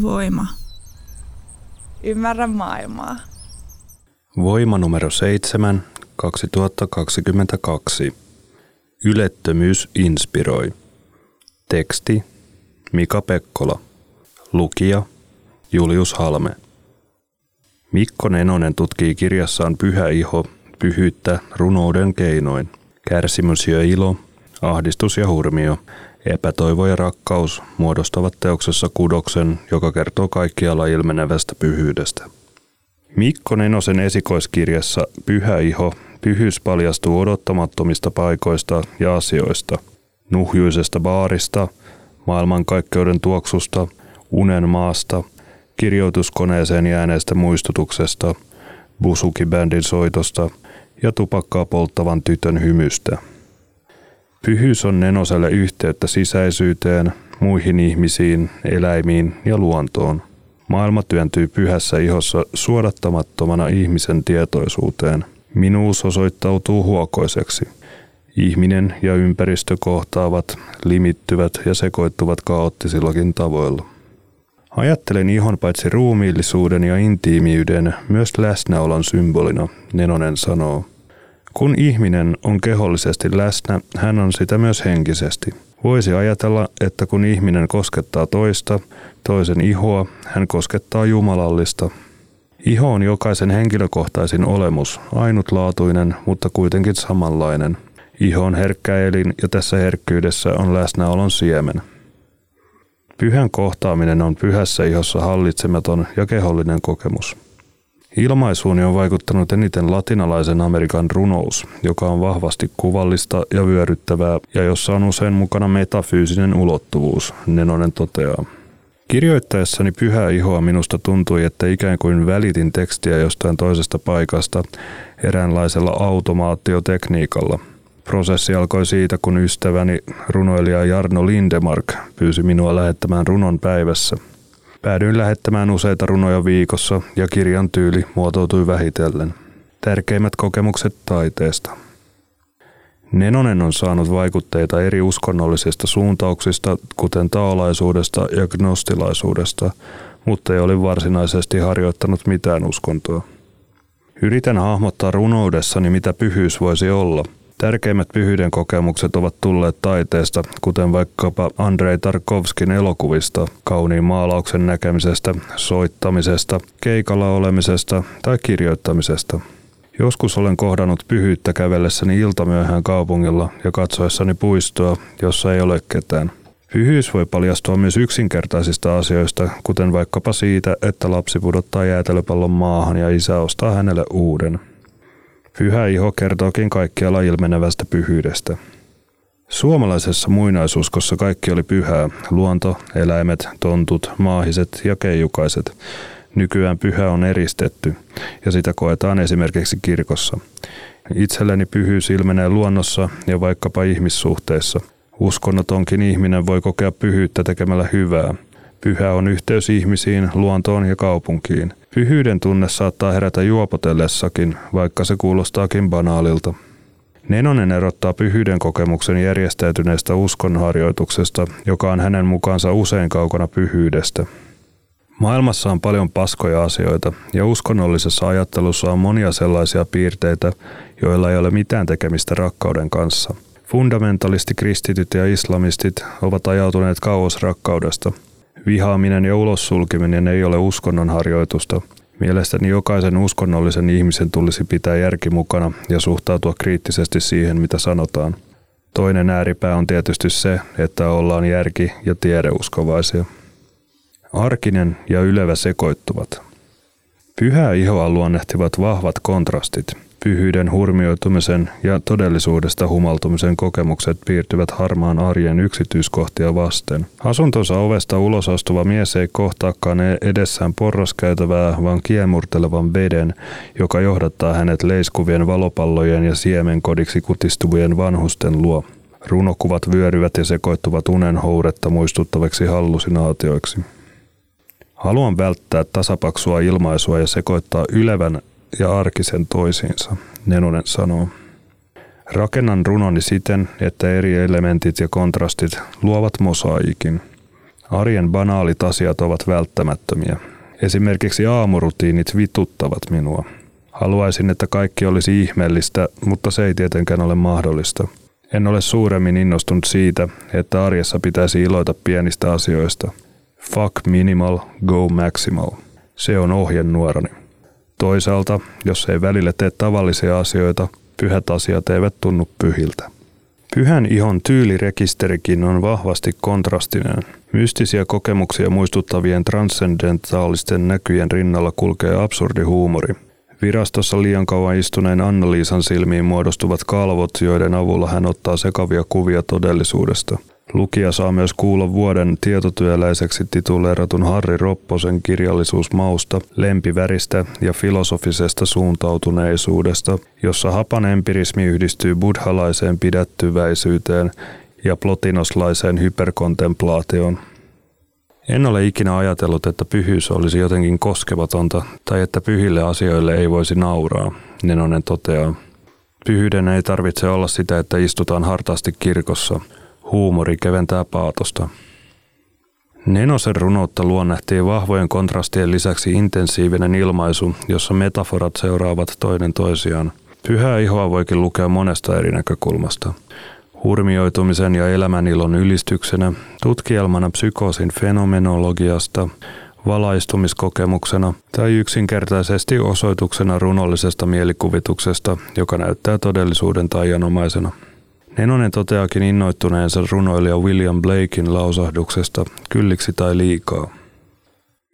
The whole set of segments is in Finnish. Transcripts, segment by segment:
Voima. Ymmärrä maailmaa. Voima numero 7, 2022. Ylettömyys inspiroi. Teksti Mika Pekkola. Lukija Julius Halme. Mikko Nenonen tutkii kirjassaan Pyhä iho, pyhyyttä runouden keinoin. Kärsimys ja ilo, ahdistus ja hurmio, epätoivo ja rakkaus muodostavat teoksessa kudoksen, joka kertoo kaikkialla ilmenevästä pyhyydestä. Mikko Nenosen esikoiskirjassa Pyhä iho, pyhyys paljastuu odottamattomista paikoista ja asioista. Nuhjuisesta baarista, maailmankaikkeuden tuoksusta, unen maasta, kirjoituskoneeseen jääneestä muistutuksesta, busukibändin soitosta ja tupakkaa polttavan tytön hymystä. Pyhyys on Nenoselle yhteyttä sisäisyyteen, muihin ihmisiin, eläimiin ja luontoon. Maailma työntyy pyhässä ihossa suodattamattomana ihmisen tietoisuuteen. Minuus osoittautuu huokoiseksi. Ihminen ja ympäristö kohtaavat, limittyvät ja sekoittuvat kaoottisillakin tavoilla. Ajattelen ihon paitsi ruumiillisuuden ja intiimiyden myös läsnäolon symbolina, Nenonen sanoo. Kun ihminen on kehollisesti läsnä, hän on sitä myös henkisesti. Voisi ajatella, että kun ihminen koskettaa toista, toisen ihoa, hän koskettaa jumalallista. Iho on jokaisen henkilökohtaisin olemus, ainutlaatuinen, mutta kuitenkin samanlainen. Iho on herkkä elin ja tässä herkkyydessä on läsnäolon siemen. Pyhän kohtaaminen on pyhässä ihossa hallitsematon ja kehollinen kokemus. Ilmaisuuni on vaikuttanut eniten latinalaisen Amerikan runous, joka on vahvasti kuvallista ja vyöryttävää ja jossa on usein mukana metafyysinen ulottuvuus, Nenonen toteaa. Kirjoittaessani pyhää ihoa minusta tuntui, että ikään kuin välitin tekstiä jostain toisesta paikasta eräänlaisella automaatiotekniikalla. Prosessi alkoi siitä, kun ystäväni runoilija Jarno Lindemark pyysi minua lähettämään runon päivässä – Päädyin lähettämään useita runoja viikossa ja kirjan tyyli muotoutui vähitellen. Tärkeimmät kokemukset taiteesta. Nenonen on saanut vaikutteita eri uskonnollisista suuntauksista, kuten taolaisuudesta ja gnostilaisuudesta, mutta ei ole varsinaisesti harjoittanut mitään uskontoa. Yritän hahmottaa runoudessani, mitä pyhyys voisi olla – Tärkeimmät pyhyyden kokemukset ovat tulleet taiteesta, kuten vaikkapa Andrei Tarkovskin elokuvista, kauniin maalauksen näkemisestä, soittamisesta, keikalla olemisesta tai kirjoittamisesta. Joskus olen kohdannut pyhyyttä kävellessäni iltamyöhään kaupungilla ja katsoessani puistoa, jossa ei ole ketään. Pyhyys voi paljastua myös yksinkertaisista asioista, kuten vaikkapa siitä, että lapsi pudottaa jäätelöpallon maahan ja isä ostaa hänelle uuden – Pyhä iho kertookin kaikkialla ilmenevästä pyhyydestä. Suomalaisessa muinaisuskossa kaikki oli pyhää, luonto, eläimet, tontut, maahiset ja keijukaiset. Nykyään pyhä on eristetty ja sitä koetaan esimerkiksi kirkossa. Itselleni pyhyys ilmenee luonnossa ja vaikkapa ihmissuhteissa. Uskonnotonkin ihminen voi kokea pyhyyttä tekemällä hyvää. Pyhä on yhteys ihmisiin, luontoon ja kaupunkiin – Pyhyyden tunne saattaa herätä juopotellessakin, vaikka se kuulostaakin banaalilta. Nenonen erottaa pyhyyden kokemuksen järjestäytyneestä uskonharjoituksesta, joka on hänen mukaansa usein kaukana pyhyydestä. Maailmassa on paljon paskoja asioita, ja uskonnollisessa ajattelussa on monia sellaisia piirteitä, joilla ei ole mitään tekemistä rakkauden kanssa. Fundamentalisti kristityt ja islamistit ovat ajautuneet kauas rakkaudesta – Vihaaminen ja ulossulkeminen ei ole uskonnon harjoitusta. Mielestäni jokaisen uskonnollisen ihmisen tulisi pitää järki mukana ja suhtautua kriittisesti siihen, mitä sanotaan. Toinen ääripää on tietysti se, että ollaan järki- ja tiedeuskovaisia. Arkinen ja ylevä sekoittuvat. Pyhää ihoa luonnehtivat vahvat kontrastit. Pyhyyden hurmioitumisen ja todellisuudesta humaltumisen kokemukset piirtyvät harmaan arjen yksityiskohtia vasten. Asuntonsa ovesta ulos astuva mies ei kohtaakaan edessään porraskäytävää, vaan kiemurtelevan veden, joka johdattaa hänet leiskuvien valopallojen ja siemenkodiksi kutistuvien vanhusten luo. Runokuvat vyöryvät ja sekoittuvat unen houretta muistuttaviksi hallusinaatioiksi. Haluan välttää tasapaksua ilmaisua ja sekoittaa ylevän ja arkisen toisiinsa, Nenonen sanoo. Rakennan runoni siten, että eri elementit ja kontrastit luovat mosaikin. Arjen banaalit asiat ovat välttämättömiä. Esimerkiksi aamurutiinit vituttavat minua. Haluaisin, että kaikki olisi ihmeellistä, mutta se ei tietenkään ole mahdollista. En ole suuremmin innostunut siitä, että arjessa pitäisi iloita pienistä asioista. Fuck minimal, go maximal. Se on ohjenuorani. Toisaalta, jos ei välillä tee tavallisia asioita, pyhät asiat eivät tunnu pyhiltä. Pyhän ihon tyylirekisterikin on vahvasti kontrastinen. Mystisiä kokemuksia muistuttavien transcendentaalisten näkyjen rinnalla kulkee absurdi huumori. Virastossa liian kauan istuneen Anna-Liisan silmiin muodostuvat kalvot, joiden avulla hän ottaa sekavia kuvia todellisuudesta – Lukija saa myös kuulla vuoden tietotyöläiseksi tituleeratun Harri Ropposen kirjallisuusmausta, lempiväristä ja filosofisesta suuntautuneisuudesta, jossa hapan empirismi yhdistyy buddhalaiseen pidättyväisyyteen ja plotinoslaiseen hyperkontemplaatioon. En ole ikinä ajatellut, että pyhyys olisi jotenkin koskevatonta tai että pyhille asioille ei voisi nauraa, Nenonen toteaa. Pyhyyden ei tarvitse olla sitä, että istutaan hartaasti kirkossa – Huumori keventää paatosta. Nenosen runoutta luonnehtii vahvojen kontrastien lisäksi intensiivinen ilmaisu, jossa metaforat seuraavat toinen toisiaan. Pyhää ihoa voikin lukea monesta eri näkökulmasta. Hurmioitumisen ja elämänilon ylistyksenä, tutkielmana psykoosin fenomenologiasta, valaistumiskokemuksena tai yksinkertaisesti osoituksena runollisesta mielikuvituksesta, joka näyttää todellisuuden taianomaisena. Nenonen toteakin innoittuneensa runoilija William Blakein lausahduksesta kylliksi tai liikaa.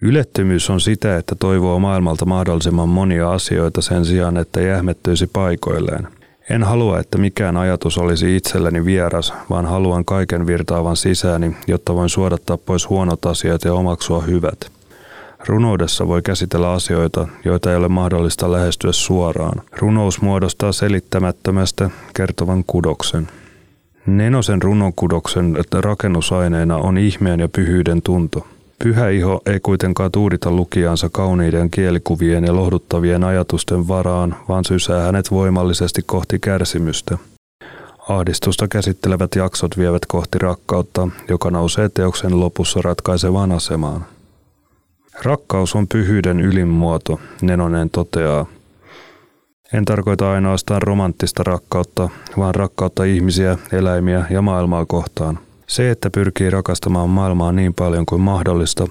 Ylettömyys on sitä, että toivoo maailmalta mahdollisimman monia asioita sen sijaan, että jähmettyisi paikoilleen. En halua, että mikään ajatus olisi itselleni vieras, vaan haluan kaiken virtaavan sisääni, jotta voin suodattaa pois huonot asiat ja omaksua hyvät – Runoudessa voi käsitellä asioita, joita ei ole mahdollista lähestyä suoraan. Runous muodostaa selittämättömästä kertovan kudoksen. Nenosen runokudoksen rakennusaineena on ihmeen ja pyhyyden tunto. Pyhä iho ei kuitenkaan tuudita lukijansa kauniiden kielikuvien ja lohduttavien ajatusten varaan, vaan sysää hänet voimallisesti kohti kärsimystä. Ahdistusta käsittelevät jaksot vievät kohti rakkautta, joka nousee teoksen lopussa ratkaisevaan asemaan. Rakkaus on pyhyyden ylinmuoto, Nenonen toteaa. En tarkoita ainoastaan romanttista rakkautta, vaan rakkautta ihmisiä, eläimiä ja maailmaa kohtaan. Se, että pyrkii rakastamaan maailmaa niin paljon kuin mahdollista,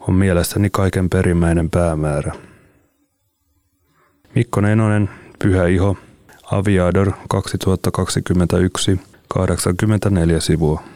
on mielestäni kaiken perimmäinen päämäärä. Mikko Nenonen, Pyhä Iho, Aviador 2021, 84 sivua.